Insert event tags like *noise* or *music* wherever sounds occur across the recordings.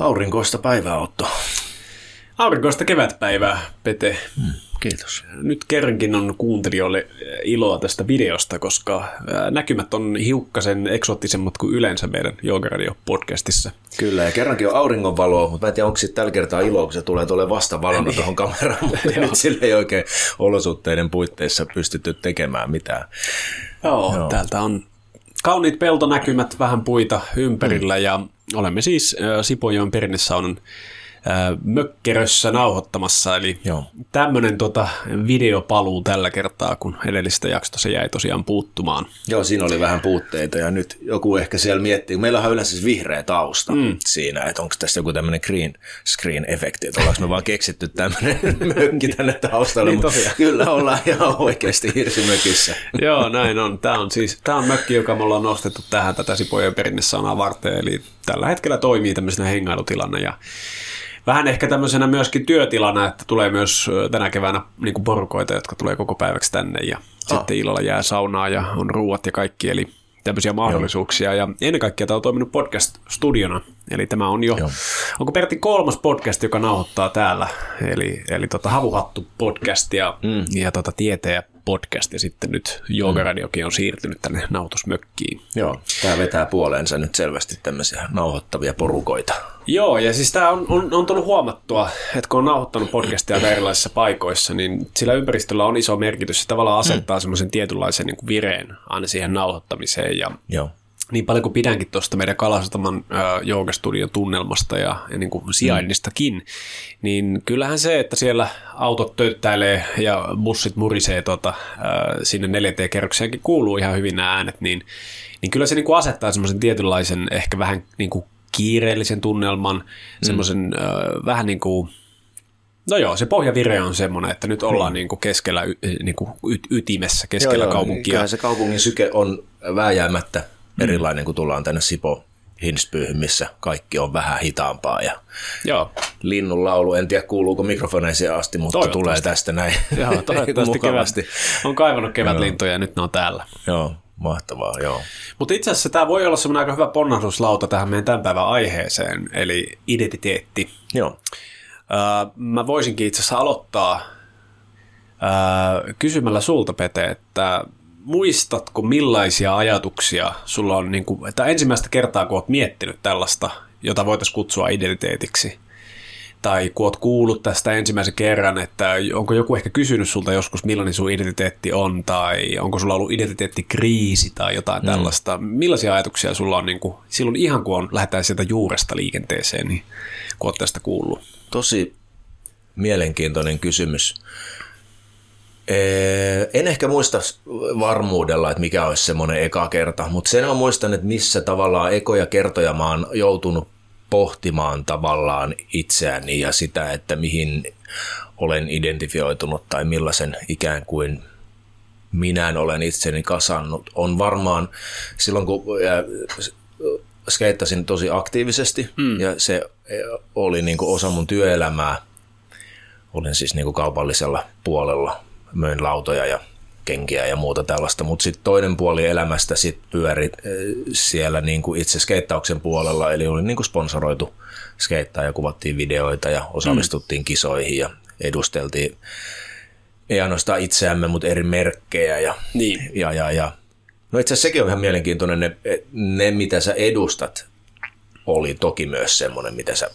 Aurinkoista päivää, Otto. Aurinkoista kevätpäivää, Pete. Mm, kiitos. Nyt kerrankin on kuuntelijoille iloa tästä videosta, koska näkymät on hiukkasen eksoottisemmat kuin yleensä meidän Joogaradio-podcastissa. Kyllä, ja kerrankin on auringonvaloa, mutta mä en tiedä, onko sitten tällä kertaa iloa, kun se tulee tuolle vastavalona niin. tuohon kameraan, mutta *laughs* nyt sille ei oikein olosuhteiden puitteissa pystytty tekemään mitään. Joo, Joo. täältä on kauniit peltonäkymät, vähän puita ympärillä mm. ja olemme siis Sipojoen perinnesaunan mökkerössä nauhoittamassa, eli tämmöinen tota videopaluu tällä kertaa, kun edellistä jaksosta se jäi tosiaan puuttumaan. Joo, siinä oli vähän puutteita ja nyt joku ehkä siellä miettii, kun meillä on yleensä siis vihreä tausta mm. siinä, että onko tässä joku tämmöinen green screen-efekti, että ollaanko me vaan keksitty tämmöinen *laughs* mökki tänne taustalle, niin mutta kyllä ollaan ihan oikeasti hirsimökissä. Joo, näin on. Tämä on siis tämä on mökki, joka me ollaan nostettu tähän tätä Sipojen perinnesaunaa varten, eli tällä hetkellä toimii tämmöisenä hengailutilana ja vähän ehkä tämmöisenä myöskin työtilana, että tulee myös tänä keväänä niin kuin porukoita, jotka tulee koko päiväksi tänne ja oh. sitten illalla jää saunaa ja on ruuat ja kaikki, eli tämmöisiä mahdollisuuksia. Joo. Ja ennen kaikkea tämä on toiminut podcast-studiona, eli tämä on jo, Joo. onko Pertti kolmas podcast, joka nauhoittaa täällä, eli, eli tota Havuhattu podcast ja, mm. ja tota Tieteen podcast ja sitten nyt Joogaradiokin on siirtynyt tänne nautusmökkiin. Joo, tämä vetää puoleensa nyt selvästi tämmöisiä nauhoittavia porukoita. Joo, ja siis tämä on, on, on tullut huomattua, että kun on nauhoittanut podcastia *coughs* erilaisissa paikoissa, niin sillä ympäristöllä on iso merkitys. Se tavallaan asettaa mm. semmoisen tietynlaisen niin kuin vireen aina siihen nauhoittamiseen. Ja Joo niin paljon kuin pidänkin tuosta meidän Kalastaman äh, joogastudion tunnelmasta ja, ja niin kuin sijainnistakin, mm. niin kyllähän se, että siellä autot töyttäilee ja bussit murisee tota, äh, sinne 4T-kerrokseenkin kuuluu ihan hyvin nämä äänet, niin, niin kyllä se niin kuin asettaa semmoisen tietynlaisen ehkä vähän niin kuin kiireellisen tunnelman, mm. semmoisen äh, vähän niin kuin No joo, se pohjavire on semmoinen, että nyt ollaan mm. niin kuin keskellä niin kuin ytimessä, keskellä joo, kaupunkia. Joo, se kaupungin syke on vääjäämättä. Erilainen, kun tullaan tänne Sipo Hinspyyhyn, missä kaikki on vähän hitaampaa. Ja Joo. Linnun laulu, en tiedä kuuluuko mikrofoneisiin asti, mutta tulee tästä näin joo, *laughs* toivottavasti. Kevät, on kaivannut kevätlintuja ja nyt ne on täällä. Joo, mahtavaa, joo. Mutta itse asiassa tämä voi olla semmoinen aika hyvä ponnahduslauta tähän meidän tämän päivän aiheeseen, eli identiteetti. Joo. Uh, mä voisinkin itse asiassa aloittaa uh, kysymällä sulta, Pete, että muistatko millaisia ajatuksia sulla on, niin kuin, että ensimmäistä kertaa kun olet miettinyt tällaista, jota voitaisiin kutsua identiteetiksi, tai kun olet kuullut tästä ensimmäisen kerran, että onko joku ehkä kysynyt sulta joskus, millainen sun identiteetti on, tai onko sulla ollut identiteettikriisi tai jotain mm. tällaista. Millaisia ajatuksia sulla on niin kuin, silloin ihan kun on, lähdetään sieltä juuresta liikenteeseen, niin kun olet tästä kuullut? Tosi mielenkiintoinen kysymys. En ehkä muista varmuudella, että mikä olisi semmoinen eka kerta, mutta sen on muistan, että missä tavallaan ekoja kertoja mä oon joutunut pohtimaan tavallaan itseäni ja sitä, että mihin olen identifioitunut tai millaisen ikään kuin minä olen itseni kasannut. On varmaan silloin, kun skeittasin tosi aktiivisesti mm. ja se oli niin kuin osa mun työelämää. Olin siis niin kuin kaupallisella puolella möin lautoja ja kenkiä ja muuta tällaista, mutta sitten toinen puoli elämästä sit pyöri eh, siellä niin kuin itse skeittauksen puolella, eli oli niin kuin sponsoroitu skeittaa ja kuvattiin videoita ja osallistuttiin mm. kisoihin ja edusteltiin ei ainoastaan itseämme, mutta eri merkkejä ja, niin. ja, ja, ja. No itse asiassa sekin on ihan mielenkiintoinen, ne, ne mitä sä edustat oli toki myös semmoinen, mitä sä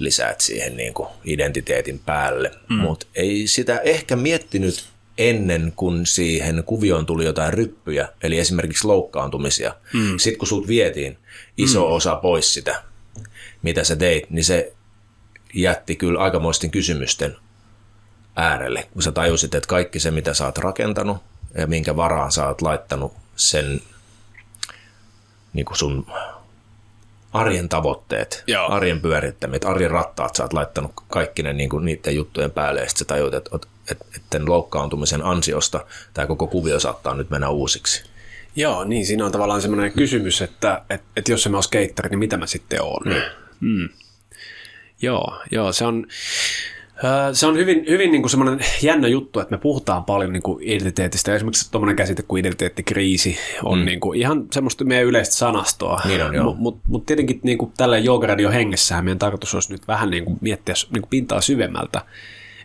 lisäät siihen niin kuin identiteetin päälle. Mm. Mutta ei sitä ehkä miettinyt ennen kuin siihen kuvioon tuli jotain ryppyjä, eli esimerkiksi loukkaantumisia. Mm. Sitten kun sut vietiin iso mm. osa pois sitä, mitä sä teit, niin se jätti kyllä aikamoisten kysymysten äärelle, kun sä tajusit, että kaikki se, mitä sä oot rakentanut ja minkä varaan sä oot laittanut sen niin kuin sun arjen tavoitteet, Joo. arjen pyörittämät, arjen rattaat, sä oot laittanut kaikki ne niin kuin niiden juttujen päälle, ja sitten sä tajut, että, että, että loukkaantumisen ansiosta tämä koko kuvio saattaa nyt mennä uusiksi. Joo, niin siinä on tavallaan semmoinen kysymys, että, että, että jos mä oon skeittari, niin mitä mä sitten oon? Mm. Mm. Joo, joo, se on... Se on hyvin, hyvin niin kuin semmoinen jännä juttu, että me puhutaan paljon niin kuin identiteetistä. Esimerkiksi tuommoinen käsite kuin identiteettikriisi on mm. niin kuin ihan semmoista meidän yleistä sanastoa. Niin on, Mutta mut, mut tietenkin niin kuin tällä joogaradio hengessähän meidän tarkoitus olisi nyt vähän niin kuin miettiä niin kuin pintaa syvemmältä,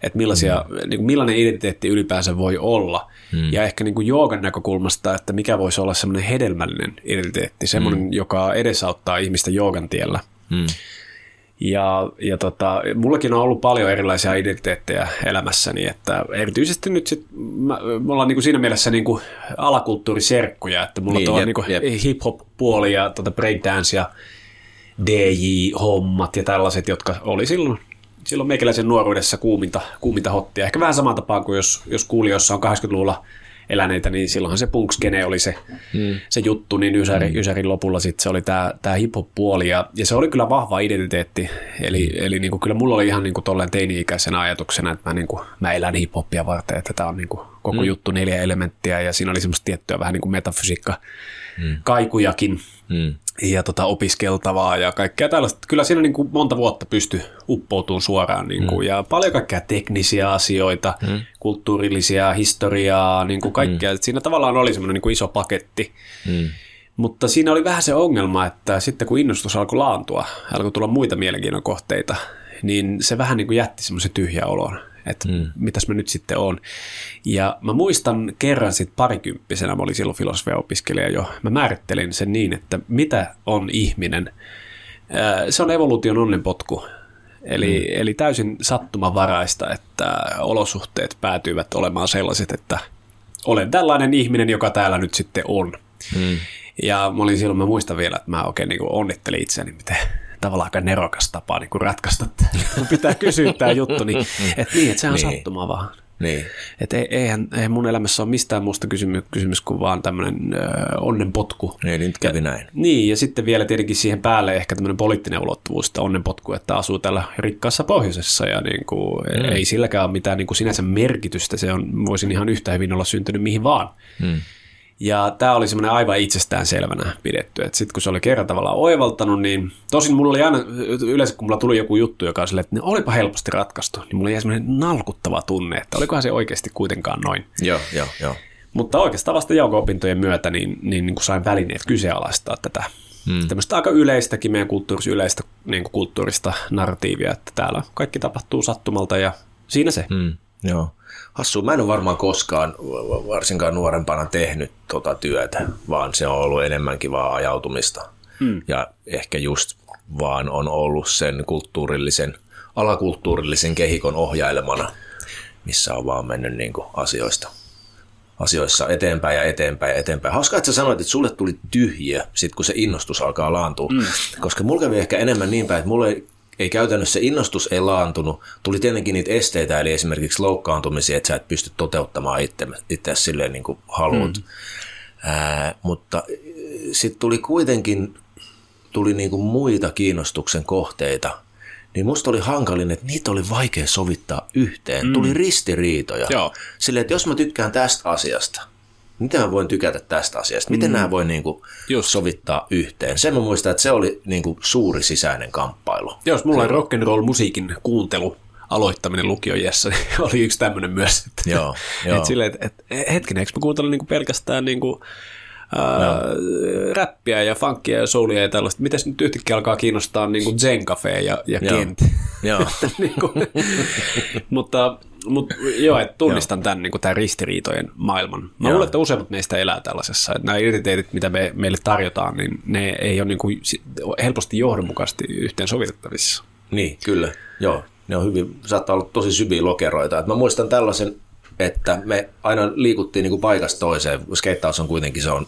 että millaisia, mm. niin kuin millainen identiteetti ylipäänsä voi olla. Mm. Ja ehkä niin kuin joogan näkökulmasta, että mikä voisi olla semmoinen hedelmällinen identiteetti, semmoinen, mm. joka edesauttaa ihmistä joogan tiellä. Mm. Ja, ja tota, mullakin on ollut paljon erilaisia identiteettejä elämässäni, että erityisesti nyt sit, mä, me ollaan niin kuin siinä mielessä niin kuin alakulttuuriserkkuja, että mulla niin, on niin hip-hop-puoli ja tota breakdance ja DJ-hommat ja tällaiset, jotka oli silloin, silloin meikäläisen nuoruudessa kuuminta, kuuminta hottia. Ehkä vähän samaan tapaan kuin jos, jos kuulijoissa on 80-luvulla eläneitä, niin silloinhan se punkskene oli se, mm. se juttu, niin Ysäri, mm. Ysärin lopulla sitten se oli tämä tää hip-hop-puoli, ja, ja, se oli kyllä vahva identiteetti, eli, mm. eli niinku, kyllä mulla oli ihan niinku tolleen teini-ikäisenä ajatuksena, että mä, niinku, mä elän hip-hopia varten, että tämä on niinku koko mm. juttu neljä elementtiä, ja siinä oli semmoista tiettyä vähän niinku metafysiikka mm. kaikujakin, mm ja tota, opiskeltavaa ja kaikkea tällaista. Kyllä siinä niin kuin monta vuotta pysty uppoutumaan suoraan niin kuin, mm. ja paljon kaikkea teknisiä asioita, mm. kulttuurillisia historiaa, niin kuin kaikkea. Mm. Siinä tavallaan oli semmoinen niin kuin iso paketti. Mm. Mutta siinä oli vähän se ongelma, että sitten kun innostus alkoi laantua, alkoi tulla muita mielenkiinnon kohteita, niin se vähän niin kuin jätti semmoisen tyhjä olon että mm. mitäs mä nyt sitten on. Ja mä muistan kerran sitten parikymppisenä, mä olin silloin filosofia-opiskelija jo, mä määrittelin sen niin, että mitä on ihminen. Se on evoluution onnenpotku. Eli, mm. eli täysin sattumanvaraista, että olosuhteet päätyivät olemaan sellaiset, että olen tällainen ihminen, joka täällä nyt sitten on. Mm. Ja mä olin silloin, mä muistan vielä, että mä oikein niin onnittelin itseäni, miten, tavallaan aika nerokas tapa niin ratkaista, kun pitää kysyä tämä juttu, niin *laughs* että niin, että sehän on niin. sattumaa vaan. Niin. Että eihän, eihän mun elämässä ole mistään muusta kysymys, kysymys kuin vaan tämmöinen onnenpotku. Niin, nyt kävi näin. Niin, ja sitten vielä tietenkin siihen päälle ehkä tämmöinen poliittinen ulottuvuus, että onnenpotku, että asuu täällä rikkaassa pohjoisessa ja niin kuin, mm. ei silläkään ole mitään niin kuin sinänsä merkitystä. Se on, voisin ihan yhtä hyvin olla syntynyt mihin vaan. Mm. Ja tämä oli semmoinen aivan itsestään selvänä pidetty. Sitten kun se oli kerran tavallaan oivaltanut, niin tosin mulla oli aina, yleensä kun mulla tuli joku juttu, joka oli silleen, että olipa helposti ratkaistu, niin mulla jäi semmoinen nalkuttava tunne, että olikohan se oikeasti kuitenkaan noin. Joo, joo, joo. Mutta oikeastaan vasta jauko-opintojen myötä niin, niin, niin kuin sain välineet kyseenalaistaa tätä hmm. tämmöistä aika yleistäkin meidän kulttuurista, yleistä niin kuin kulttuurista narratiivia, että täällä kaikki tapahtuu sattumalta ja siinä se. Hmm. Joo. Hassu, mä en ole varmaan koskaan, varsinkaan nuorempana, tehnyt tota työtä, vaan se on ollut enemmänkin vaan ajautumista. Hmm. Ja ehkä just vaan on ollut sen kulttuurillisen, alakulttuurillisen kehikon ohjailemana, missä on vaan mennyt niin kuin asioista asioissa eteenpäin ja eteenpäin ja eteenpäin. Hauskaa, että sä sanoit, että sulle tuli tyhjiä, sit kun se innostus alkaa laantua. Mm. Koska mulla kävi ehkä enemmän niin päin, että mulla ei ei käytännössä innostus ei laantunut. Tuli tietenkin niitä esteitä, eli esimerkiksi loukkaantumisia, että sä et pysty toteuttamaan itse, itse silleen niin kuin haluat. Mm. Ää, mutta sitten tuli kuitenkin tuli niin kuin muita kiinnostuksen kohteita, niin musta oli hankalin, että niitä oli vaikea sovittaa yhteen. Mm. Tuli ristiriitoja. Joo. Silleen, että jos mä tykkään tästä asiasta – miten mä voin tykätä tästä asiasta, miten mm. nämä voi niin kuin sovittaa yhteen. Sen mä muistan, että se oli niin kuin suuri sisäinen kamppailu. Jos mulla on rock and roll musiikin kuuntelu aloittaminen lukiojessa, niin *laughs* oli yksi tämmöinen myös. Että, joo, *laughs* joo. Että silleen, että, että hetkinen, eikö mä kuuntelen niin kuin pelkästään niin ää, räppiä ja funkia ja soulia ja tällaista. Miten nyt yhtäkkiä alkaa kiinnostaa niin kuin Zen Cafe ja, ja joo. Kent? Joo. niin kuin, mutta mutta joo, että *laughs* tunnistan tämän, niin kuin, tämän ristiriitojen maailman. Mä luulen, että useimmat meistä elää tällaisessa. Että nämä identiteetit, mitä me, meille tarjotaan, niin ne ei ole niin kuin, helposti johdonmukaisesti yhteen sovitettavissa. Niin, kyllä. Joo, ne on hyvin, saattaa olla tosi syviä lokeroita. Et mä muistan tällaisen, että me aina liikuttiin niin kuin paikasta toiseen. Skeittaus on kuitenkin se on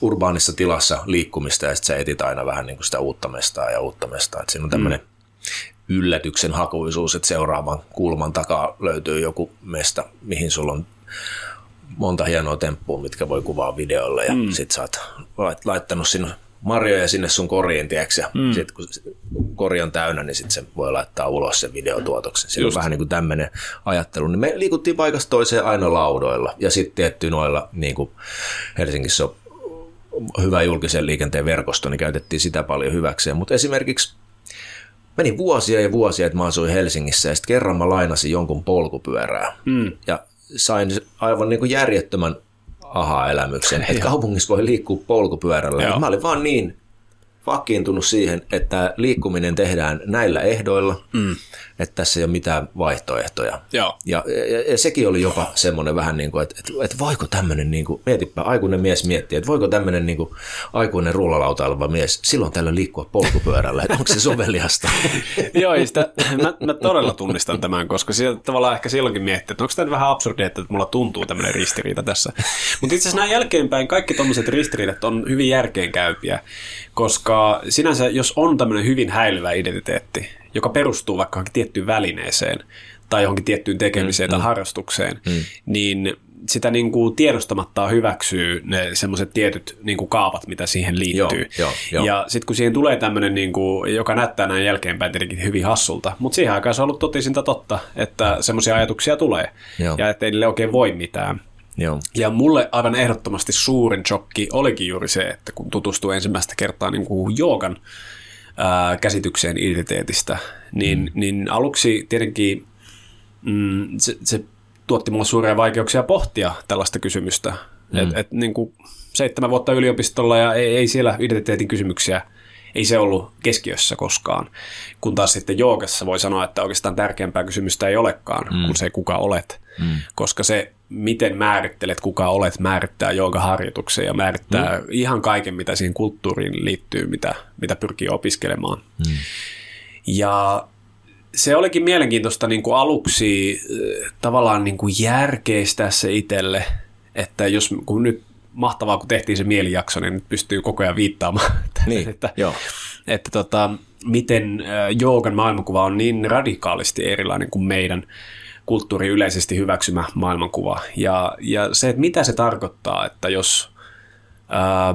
urbaanissa tilassa liikkumista ja sitten sä etit aina vähän niin kuin sitä uutta mestaa ja uutta mestaa. Et siinä on tämmöinen mm yllätyksen hakuisuus, että seuraavan kulman takaa löytyy joku mesta, mihin sulla on monta hienoa temppua, mitkä voi kuvaa videolle ja mm. sit sä oot laittanut sinne marjoja sinne sun koriin, tiedätkö? Mm. Sitten kun kori on täynnä, niin sitten se voi laittaa ulos sen videotuotoksen. Siinä on vähän niin kuin tämmöinen ajattelu. Niin me liikuttiin paikasta toiseen aina laudoilla. Ja sitten tietty noilla, niin kuin Helsingissä on hyvä julkisen liikenteen verkosto, niin käytettiin sitä paljon hyväkseen. Mutta esimerkiksi meni vuosia ja vuosia, että mä asuin Helsingissä ja sitten kerran mä lainasin jonkun polkupyörää. Mm. Ja sain aivan niin kuin järjettömän aha-elämyksen, *laughs* että kaupungissa voi liikkua polkupyörällä. Mä olin vaan niin vakiintunut siihen, että liikkuminen tehdään näillä ehdoilla, mm. Että tässä ei ole mitään vaihtoehtoja. Joo. Ja, ja, ja sekin oli jopa semmoinen vähän niin kuin, että, että, että voiko tämmöinen, niin kuin, mietipä, aikuinen mies miettii, että voiko tämmöinen niin kuin, aikuinen rullalautaileva mies silloin tällä liikkua polkupyörällä, että onko se soveliasta? *laughs* Joo, sitä, mä, mä, todella tunnistan tämän, koska siellä, tavallaan ehkä silloinkin miettii, että onko tämä vähän absurdia, että mulla tuntuu tämmöinen ristiriita tässä. Mutta itse asiassa näin jälkeenpäin kaikki tuommoiset ristiriidat on hyvin järkeenkäypiä, koska sinänsä jos on tämmöinen hyvin häilyvä identiteetti, joka perustuu vaikka johonkin tiettyyn välineeseen tai johonkin tiettyyn tekemiseen mm, tai mm. harrastukseen, mm. niin sitä niin kuin tiedostamatta hyväksyy ne semmoiset tietyt niin kuin kaavat, mitä siihen liittyy. Joo, jo, jo. Ja sitten kun siihen tulee tämmöinen, niin kuin, joka näyttää näin jälkeenpäin tietenkin hyvin hassulta, mutta siihen aikaan se on ollut totisinta totta, että semmoisia ajatuksia tulee joo. ja että ei niille oikein voi mitään. Joo. Ja mulle aivan ehdottomasti suurin shokki olikin juuri se, että kun tutustui ensimmäistä kertaa niin kuin joogan ää, käsitykseen identiteetistä, niin, mm. niin aluksi tietenkin mm, se, se tuotti mulle suuria vaikeuksia pohtia tällaista kysymystä. Mm. Et, et, niin kuin seitsemän vuotta yliopistolla ja ei, ei siellä identiteetin kysymyksiä ei se ollut keskiössä koskaan. Kun taas sitten joogassa voi sanoa, että oikeastaan tärkeämpää kysymystä ei olekaan mm. kuin se, kuka olet. Mm. Koska se, miten määrittelet, kuka olet, määrittää joogaharjoituksen ja määrittää mm. ihan kaiken, mitä siihen kulttuuriin liittyy, mitä, mitä pyrkii opiskelemaan. Mm. Ja se olikin mielenkiintoista niin kuin aluksi äh, tavallaan niin kuin järkeistää se itselle, että jos kun nyt mahtavaa, kun tehtiin se mielijakso, niin nyt pystyy koko ajan viittaamaan, *laughs* niin, että, joo. että tota, miten äh, joogan maailmankuva on niin radikaalisti erilainen kuin meidän kulttuuri yleisesti hyväksymä maailmankuva. Ja, ja se, että mitä se tarkoittaa, että jos ää,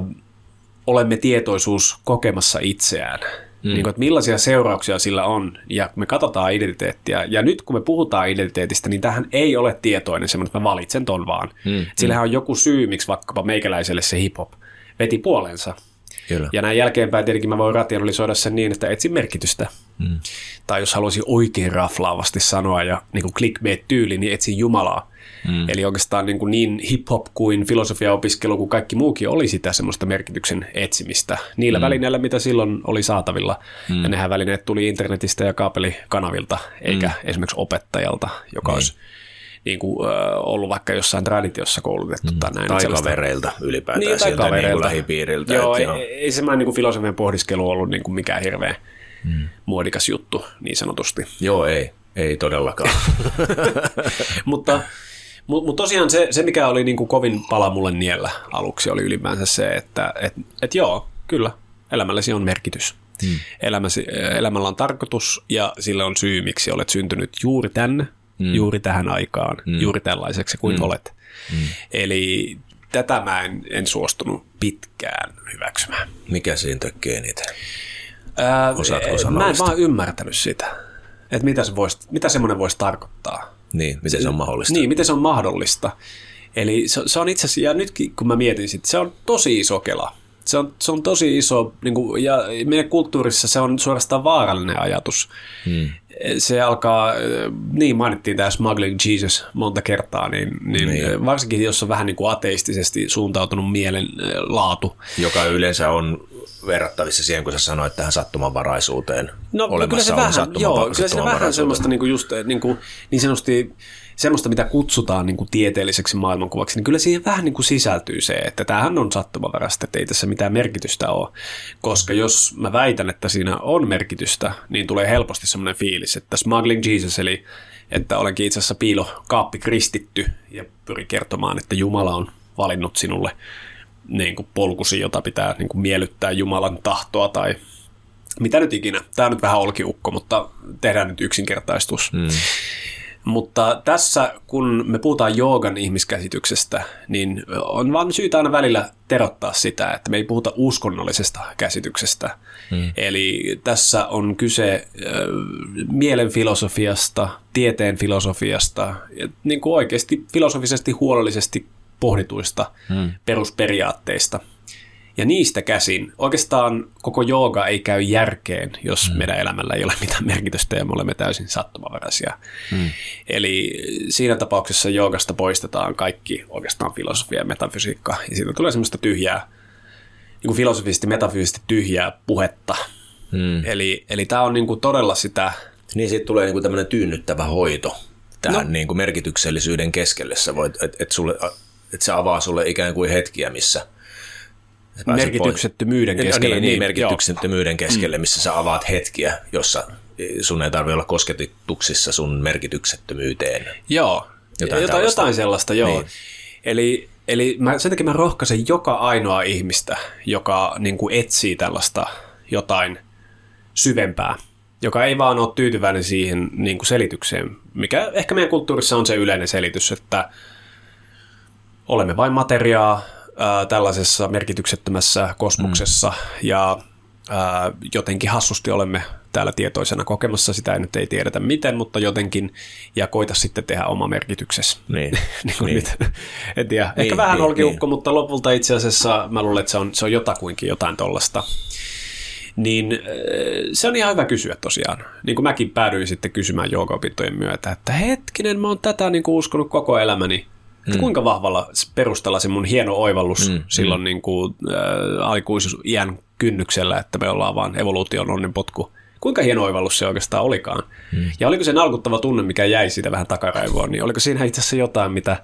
olemme tietoisuus kokemassa itseään, mm. niin kuin, että millaisia seurauksia sillä on, ja me katsotaan identiteettiä, ja nyt kun me puhutaan identiteetistä, niin tähän ei ole tietoinen semmoinen, että mä valitsen ton vaan. Mm. Sillähän on joku syy, miksi vaikkapa meikäläiselle se hip-hop veti puolensa. Kyllä. Ja näin jälkeenpäin tietenkin mä voin rationalisoida sen niin, että etsin merkitystä. Mm. Tai jos haluaisin oikein raflaavasti sanoa ja niin kuin clickbait-tyyli, niin etsin Jumalaa. Mm. Eli oikeastaan niin, kuin niin hip-hop kuin filosofiaopiskelu kuin kaikki muukin oli sitä semmoista merkityksen etsimistä niillä mm. välineillä, mitä silloin oli saatavilla. Mm. Ja nehän välineet tuli internetistä ja kaapelikanavilta, eikä mm. esimerkiksi opettajalta, joka niin. olisi niin kuin, äh, ollut vaikka jossain traditiossa koulutettu mm. tai näin. Tai kavereilta ylipäätään niin, tai kavereilta. Niin lähipiiriltä. Joo, ei, ei semmoinen niin kuin filosofian pohdiskelu ollut niin kuin mikään hirveä mm. muodikas juttu niin sanotusti. Joo, ei. Ei todellakaan. *laughs* *laughs* mutta mutta mut tosiaan se, se, mikä oli niin kuin kovin pala mulle niellä aluksi, oli ylipäänsä se, että et, et joo, kyllä, elämälläsi on merkitys. Hmm. Elämäsi, elämällä on tarkoitus ja sillä on syy, miksi olet syntynyt juuri tänne, hmm. juuri tähän aikaan, hmm. juuri tällaiseksi kuin hmm. olet. Hmm. Eli tätä mä en, en suostunut pitkään hyväksymään. Mikä siinä tekee niitä? Osaatko Mä en vaan ymmärtänyt sitä, että mitä, se vois, mitä semmoinen voisi tarkoittaa. Niin, miten se on mahdollista. Niin, miten se on mahdollista. Eli se, se on itse asiassa, ja nytkin kun mä mietin sitä, se on tosi iso kela. Se on, se on tosi iso, niin kuin, ja meidän kulttuurissa se on suorastaan vaarallinen ajatus. Hmm. Se alkaa, niin mainittiin tämä Smuggling Jesus monta kertaa, niin, niin, niin. varsinkin jos on vähän niin kuin ateistisesti suuntautunut mielen laatu. Joka yleensä on verrattavissa siihen, kun sä sanoit tähän sattumanvaraisuuteen. No kyllä se vähän, joo, kyllä se vähän semmoista niin kuin just, niin, kuin, niin sanotusti semmoista, mitä kutsutaan niin kuin tieteelliseksi maailmankuvaksi, niin kyllä siihen vähän niin kuin sisältyy se, että tämähän on sattumanvarasta, että ei tässä mitään merkitystä ole. Koska jos mä väitän, että siinä on merkitystä, niin tulee helposti semmoinen fiilis, että smuggling Jesus, eli että olenkin itse asiassa piilo kaappi kristitty ja pyri kertomaan, että Jumala on valinnut sinulle niin kuin polkusi, jota pitää niin kuin miellyttää Jumalan tahtoa tai mitä nyt ikinä. Tämä on nyt vähän olkiukko, mutta tehdään nyt yksinkertaistus. Mm. Mutta tässä, kun me puhutaan joogan ihmiskäsityksestä, niin on vaan syytä aina välillä terottaa sitä, että me ei puhuta uskonnollisesta käsityksestä. Mm. Eli tässä on kyse äh, mielen filosofiasta, tieteen filosofiasta, ja niin kuin oikeasti filosofisesti huolellisesti pohdituista mm. perusperiaatteista. Ja niistä käsin oikeastaan koko jooga ei käy järkeen, jos mm. meidän elämällä ei ole mitään merkitystä ja me olemme täysin sattumavaraisia. Mm. Eli siinä tapauksessa joogasta poistetaan kaikki oikeastaan filosofia ja metafysiikka. Ja siitä tulee semmoista tyhjää, niin kuin filosofisesti, metafyysisesti tyhjää puhetta. Mm. Eli, eli tämä on niin kuin todella sitä... Niin siitä tulee niin kuin tämmöinen tyynnyttävä hoito tähän no. niin kuin merkityksellisyyden keskelle. että et, et, sulle, et se avaa sulle ikään kuin hetkiä, missä merkityksettömyyden keskelle. Niin, niin, niin merkityksettömyyden keskelle, missä sä avaat hetkiä, jossa sun ei tarvitse olla kosketuksissa sun merkityksettömyyteen. Joo, jotain, jotain, jotain sellaista, joo. Niin. Eli, eli mä, sen takia mä rohkaisen joka ainoa ihmistä, joka niin kuin etsii tällaista jotain syvempää, joka ei vaan ole tyytyväinen siihen niin kuin selitykseen, mikä ehkä meidän kulttuurissa on se yleinen selitys, että olemme vain materiaa, ää, tällaisessa merkityksettömässä kosmoksessa mm. ja ää, jotenkin hassusti olemme täällä tietoisena kokemassa sitä, ei nyt ei tiedetä miten, mutta jotenkin, ja koita sitten tehdä oma merkityksessä. *laughs* Niin. *laughs* niin niin. Nyt, en tiedä. Niin, Ehkä vähän niin, olkiukko, niin. mutta lopulta itse asiassa mä luulen, että se on, se on jotakuinkin jotain tollasta. Niin se on ihan hyvä kysyä tosiaan. Niin kuin mäkin päädyin sitten kysymään joogaopintojen myötä, että hetkinen, mä oon tätä niin kuin uskonut koko elämäni, Mm. Kuinka vahvalla perustella se mun hieno oivallus mm. silloin mm. Niin kuin, äh, aikuisuusiän kynnyksellä, että me ollaan vaan evoluution onnenpotku. Kuinka hieno oivallus se oikeastaan olikaan? Mm. Ja oliko se nalkuttava tunne, mikä jäi siitä vähän takaraivoon, niin oliko siinä itse asiassa jotain, mitä,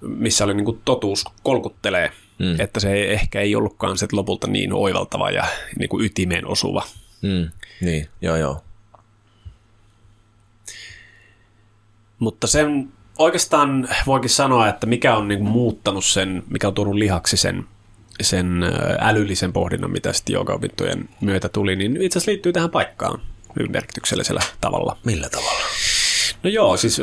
missä oli niin kuin totuus kolkuttelee, mm. että se ei, ehkä ei ollutkaan se lopulta niin oivaltava ja niin kuin ytimeen osuva. Mm. Niin, joo joo. Mutta sen oikeastaan voikin sanoa, että mikä on niin kuin muuttanut sen, mikä on tuonut lihaksi sen, sen älyllisen pohdinnan, mitä sitten joogaopintojen myötä tuli, niin itse asiassa liittyy tähän paikkaan hyvin merkityksellisellä tavalla. Millä tavalla? No joo, siis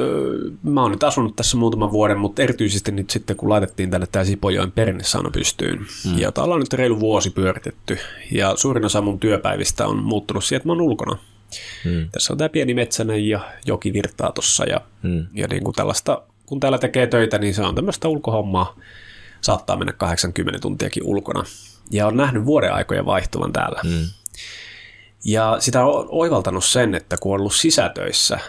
mä oon nyt asunut tässä muutaman vuoden, mutta erityisesti nyt sitten kun laitettiin tänne tämä Sipojoen pernesauna pystyyn, mm. ja ollaan nyt reilu vuosi pyöritetty, ja suurin osa mun työpäivistä on muuttunut siihen, että mä oon ulkona Mm. Tässä on tämä pieni metsänen ja joki virtaa tuossa ja, mm. ja niin kuin tällaista, kun täällä tekee töitä, niin se on tämmöistä ulkohommaa. Saattaa mennä 80 tuntiakin ulkona. Ja on nähnyt vuoden aikoja vaihtuvan täällä. Mm. Ja sitä on oivaltanut sen, että kun on ollut sisätöissä,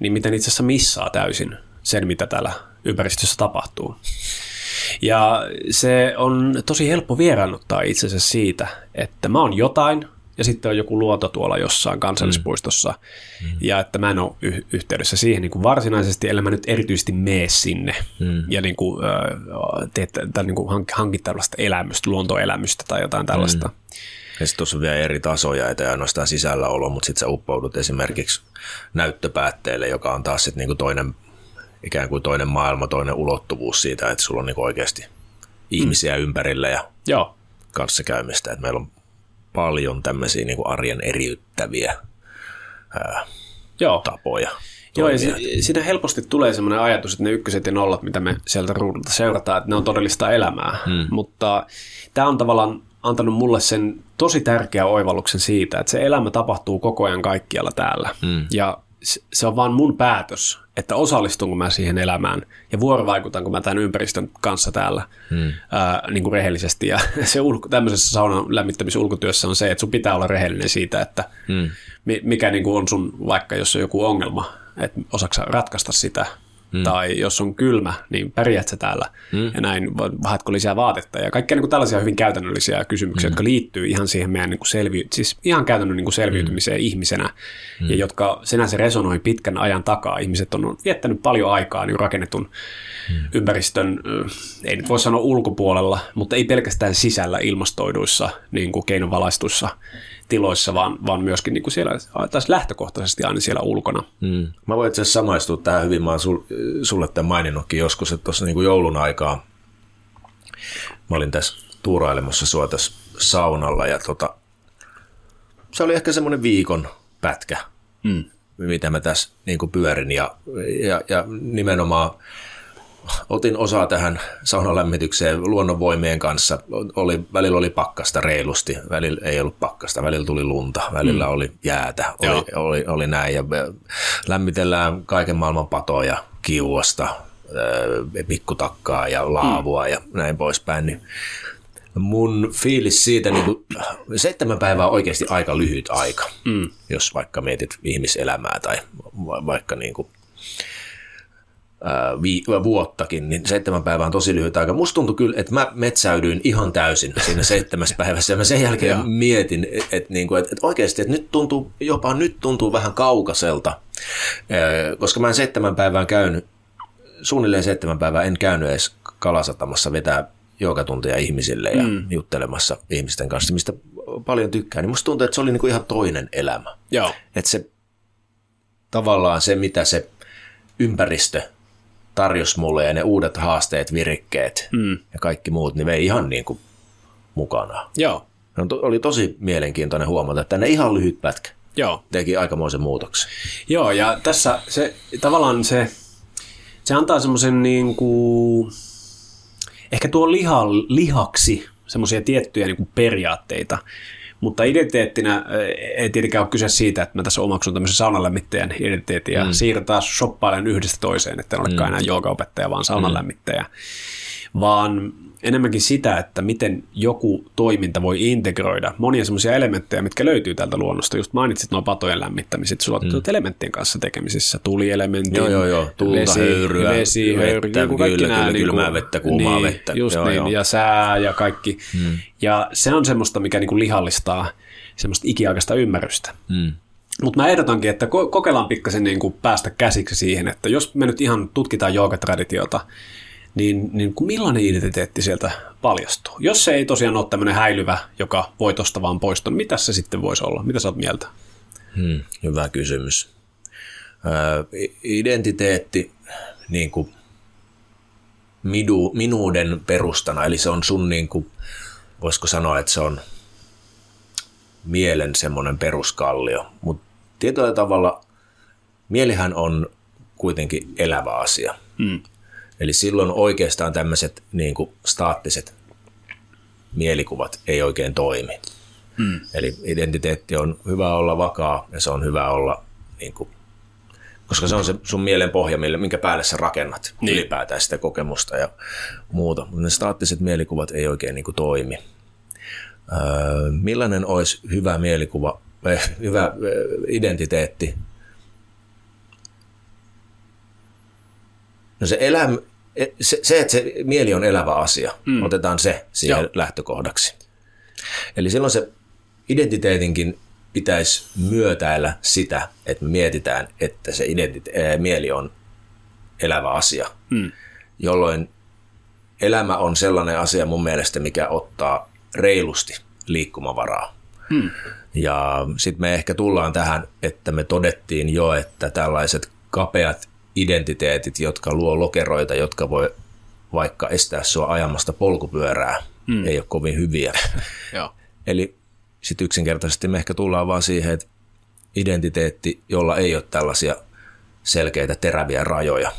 niin miten itse asiassa missaa täysin sen, mitä täällä ympäristössä tapahtuu. Ja se on tosi helppo vieraannuttaa itse asiassa siitä, että mä oon jotain, ja sitten on joku luonto tuolla jossain kansallispuistossa, mm. ja että mä en ole y- yhteydessä siihen niin kuin varsinaisesti, ellei mä nyt erityisesti mene sinne mm. ja niin kuin, äh, teet, tai niin kuin hank, hankit tällaista elämystä, luontoelämystä tai jotain tällaista. Mm. Ja sitten tuossa on vielä eri tasoja, että ei ainoastaan sisälläolo, mutta sitten sä uppoudut esimerkiksi näyttöpäätteelle, joka on taas sitten niinku toinen, ikään kuin toinen maailma, toinen ulottuvuus siitä, että sulla on niinku oikeasti ihmisiä mm. ympärillä ja Joo. kanssakäymistä. Että meillä on paljon tämmöisiä niin kuin arjen eriyttäviä ää, Joo. tapoja. Joo, ja si- siinä helposti tulee semmoinen ajatus, että ne ykköset ja nollat, mitä me sieltä ruudulta seurataan, että ne on todellista elämää. Hmm. Mutta tämä on tavallaan antanut mulle sen tosi tärkeä oivalluksen siitä, että se elämä tapahtuu koko ajan kaikkialla täällä. Hmm. Ja se on vaan mun päätös, että osallistunko mä siihen elämään ja vuorovaikutanko mä tämän ympäristön kanssa täällä hmm. ää, niin kuin rehellisesti. Ja se ulko, tämmöisessä saunan lämmittämisulkotyössä on se, että sun pitää olla rehellinen siitä, että hmm. mikä niin kuin on sun, vaikka jos on joku ongelma, että osaksa ratkaista sitä Mm. Tai jos on kylmä, niin pärjät sä täällä mm. ja näin, vahatko lisää vaatetta ja kaikkia niin kuin tällaisia hyvin käytännöllisiä kysymyksiä, mm. jotka liittyy ihan siihen meidän niin kuin selvi- siis ihan käytännön niin kuin selviytymiseen mm. ihmisenä mm. ja jotka senänsä resonoi pitkän ajan takaa. Ihmiset on viettänyt paljon aikaa niin rakennetun mm. ympäristön, ei nyt voi sanoa ulkopuolella, mutta ei pelkästään sisällä ilmastoiduissa niin kuin keinovalastuissa tiloissa, vaan, vaan myöskin niin kuin siellä, taas lähtökohtaisesti aina siellä ulkona. Mm. Mä voin itse asiassa samaistua tähän hyvin, mä oon sul, sulle tämän maininnutkin joskus, että tuossa niin joulun aikaa mä olin tässä tuurailemassa sua tässä saunalla ja tota, se oli ehkä semmoinen viikon pätkä, mm. mitä mä tässä niin kuin pyörin ja, ja, ja nimenomaan otin osaa tähän saunalämmitykseen luonnonvoimien kanssa. Oli, välillä oli pakkasta reilusti, välillä ei ollut pakkasta, välillä tuli lunta, välillä mm. oli jäätä, oli, oli, oli näin. Ja lämmitellään kaiken maailman patoja, kiuasta, pikkutakkaa ja laavua mm. ja näin poispäin. Niin mun fiilis siitä, niin kuin, seitsemän päivää on oikeasti aika lyhyt aika, mm. jos vaikka mietit ihmiselämää tai va- vaikka niin kuin, vi- vuottakin, niin seitsemän päivää on tosi lyhyt aika. Musta tuntui kyllä, että mä metsäydyin ihan täysin siinä seitsemässä päivässä ja mä sen jälkeen mietin, että, niin kuin, että, että oikeasti, että nyt tuntuu, jopa nyt tuntuu vähän kaukaiselta, koska mä en seitsemän päivää käynyt, suunnilleen seitsemän päivää en käynyt edes kalasatamassa vetää joogatunteja ihmisille ja mm. juttelemassa ihmisten kanssa, mistä paljon tykkään, niin musta tuntuu, että se oli niin kuin ihan toinen elämä. Joo. Että se tavallaan se, mitä se ympäristö tarjosi mulle ja ne uudet haasteet, virikkeet mm. ja kaikki muut, niin vei ihan niin kuin mukana. Joo. No, to, oli tosi mielenkiintoinen huomata, että ne ihan lyhyt pätkä Joo. teki aikamoisen muutoksen. Joo, ja tässä se tavallaan se, se antaa semmoisen niin kuin, ehkä tuo liha, lihaksi semmoisia tiettyjä niin kuin periaatteita, mutta identiteettinä ei tietenkään ole kyse siitä, että mä tässä omaksun tämmöisen saunalämmittäjän identiteetin ja mm. siirrän taas shoppailen yhdestä toiseen, että en olekaan mm. enää joogaopettaja, vaan saunalämmittäjä, mm. Vaan enemmänkin sitä, että miten joku toiminta voi integroida monia semmoisia elementtejä, mitkä löytyy täältä luonnosta. Just mainitsit nuo patojen lämmittämiset, sulla mm. elementtien kanssa tekemisissä, tulielementin, Joo, joo, joo. Tulta, vesi, höyryä, vesi, höyry, vettä, joku kaikki kyllä, nämä, kyllä, niin kuin- kylmää vettä, kuumaa niin, vettä. Just Joo, niin, joo. ja sää ja kaikki. Mm. Ja se on semmoista, mikä niin kuin lihallistaa semmoista ikiaikaista ymmärrystä. Mm. Mutta mä ehdotankin, että ko- kokeillaan pikkasen niin kuin päästä käsiksi siihen, että jos me nyt ihan tutkitaan joogatraditiota, niin, niin kuin millainen identiteetti sieltä paljastuu? Jos se ei tosiaan ole tämmöinen häilyvä, joka voi tosta vaan poistua, mitä se sitten voisi olla? Mitä sä oot mieltä? Hmm, hyvä kysymys. Ö, identiteetti niin kuin midu, minuuden perustana, eli se on sun, niin kuin, voisiko sanoa, että se on mielen semmoinen peruskallio, mutta tietyllä tavalla mielihän on kuitenkin elävä asia. Mm. Eli silloin oikeastaan tämmöiset niin kuin staattiset mielikuvat ei oikein toimi. Hmm. Eli identiteetti on hyvä olla vakaa ja se on hyvä olla, niin kuin, koska se on se sun mielen pohja, minkä päälle sä rakennat niin. ylipäätään sitä kokemusta ja muuta. Mutta ne staattiset mielikuvat ei oikein niin kuin, toimi. Öö, millainen olisi hyvä mielikuva, äh, hyvä äh, identiteetti? No se, eläm, se, se, että se mieli on elävä asia, mm. otetaan se siihen Joo. Lähtökohdaksi. Eli silloin se identiteetinkin pitäisi myötäillä sitä, että me mietitään, että se identite- ää, mieli on elävä asia, Mm. jolloin elämä on sellainen asia mun mielestä, mikä ottaa reilusti liikkumavaraa. Mm. Ja sitten me ehkä tullaan tähän, että me todettiin jo, että tällaiset kapeat identiteetit, jotka luo lokeroita, jotka voi vaikka estää sua ajamasta polkupyörää, mm. ei ole kovin hyviä. *laughs* Joo. Eli sitten yksinkertaisesti me ehkä tullaan vaan siihen, että identiteetti, jolla ei ole tällaisia selkeitä teräviä rajoja,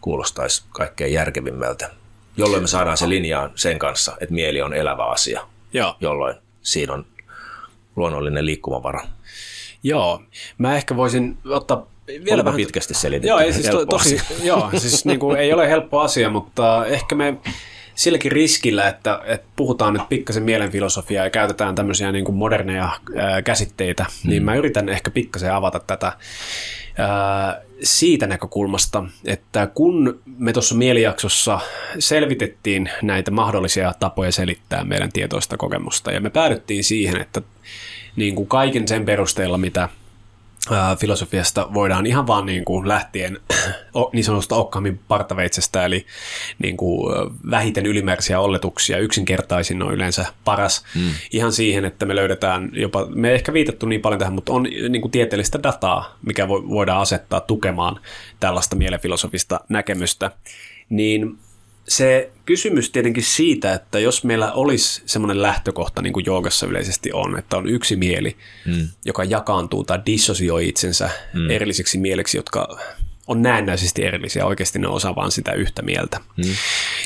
kuulostaisi kaikkein järkevimmältä, jolloin me saadaan se linjaan sen kanssa, että mieli on elävä asia, Joo. jolloin siinä on luonnollinen liikkumavara. Joo. Mä ehkä voisin ottaa vielä vähän... pitkästi selitetty. Joo, ei siis to, tosi, *laughs* joo, siis niin kuin, ei ole helppo asia, mutta ehkä me silläkin riskillä, että, että puhutaan nyt pikkasen mielenfilosofiaa ja käytetään tämmöisiä niin kuin moderneja ää, käsitteitä, mm. niin mä yritän ehkä pikkasen avata tätä ää, siitä näkökulmasta, että kun me tuossa mielijaksossa selvitettiin näitä mahdollisia tapoja selittää meidän tietoista kokemusta ja me päädyttiin siihen, että niin kuin kaiken sen perusteella, mitä filosofiasta voidaan ihan vaan niin kuin lähtien *clears throat* niin sanotusta Occammin partaveitsestä, eli niin kuin vähiten ylimääräisiä oletuksia, yksinkertaisin on yleensä paras, mm. ihan siihen, että me löydetään jopa, me ei ehkä viitattu niin paljon tähän, mutta on niin kuin tieteellistä dataa, mikä vo- voidaan asettaa tukemaan tällaista mielenfilosofista näkemystä, niin se kysymys tietenkin siitä, että jos meillä olisi semmoinen lähtökohta, niin kuin joogassa yleisesti on, että on yksi mieli, mm. joka jakaantuu tai dissosioi itsensä mm. erillisiksi mieleksi, jotka on näennäisesti erillisiä, oikeasti ne on osa vaan sitä yhtä mieltä. Mm.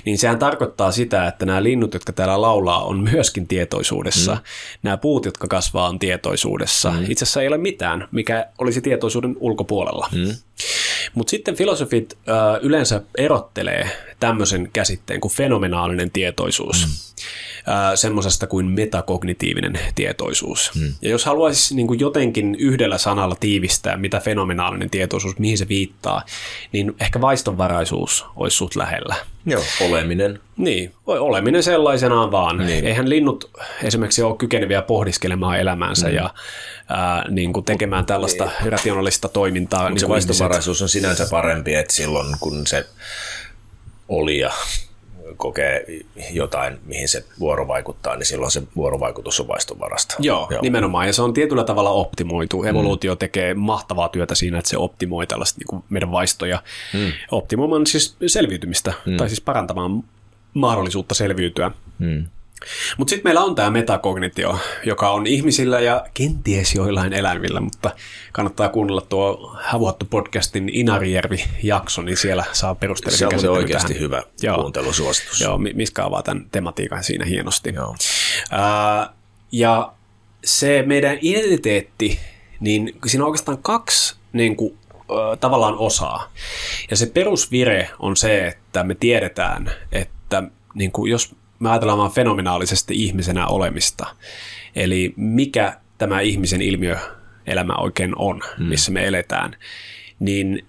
Niin sehän tarkoittaa sitä, että nämä linnut, jotka täällä laulaa, on myöskin tietoisuudessa. Mm. Nämä puut, jotka kasvaa, on tietoisuudessa. Mm. Itse asiassa ei ole mitään, mikä olisi tietoisuuden ulkopuolella. Mm. Mutta sitten filosofit ö, yleensä erottelee tämmöisen käsitteen kuin fenomenaalinen tietoisuus. Mm. Semmoisesta kuin metakognitiivinen tietoisuus. Hmm. Ja jos haluaisi niin kuin jotenkin yhdellä sanalla tiivistää, mitä fenomenaalinen tietoisuus, mihin se viittaa, niin ehkä vaistonvaraisuus olisi sut lähellä. Joo, oleminen. Niin, oleminen sellaisenaan vaan. Niin. Eihän linnut esimerkiksi ole kykeneviä pohdiskelemaan elämäänsä mm. ja ää, niin kuin tekemään tällaista niin. rationaalista toimintaa. Niin se vaistovaraisuus on sinänsä parempi, että silloin kun se oli ja kokee jotain, mihin se vuoro vaikuttaa, niin silloin se vuorovaikutus on vaistonvarasta. Joo, Joo, nimenomaan. Ja se on tietyllä tavalla optimoitu. Evoluutio mm. tekee mahtavaa työtä siinä, että se optimoi tällaista niin kuin meidän vaistoja. Mm. Optimoimaan siis selviytymistä, mm. tai siis parantamaan mahdollisuutta selviytyä. Mm. Mutta sitten meillä on tämä metakognitio, joka on ihmisillä ja kenties joillain eläimillä, mutta kannattaa kuunnella tuo Havuhattu podcastin Inarijärvi-jakso, niin siellä saa perustella. Se on oikeasti tähän. hyvä Joo. kuuntelusuositus. Joo, Miska avaa tämän tematiikan siinä hienosti. Joo. Uh, ja se meidän identiteetti, niin siinä on oikeastaan kaksi niin kuin, uh, tavallaan osaa. Ja se perusvire on se, että me tiedetään, että niin kuin jos me ajatellaan vaan fenomenaalisesti ihmisenä olemista. Eli mikä tämä ihmisen ilmiöelämä oikein on, mm. missä me eletään, niin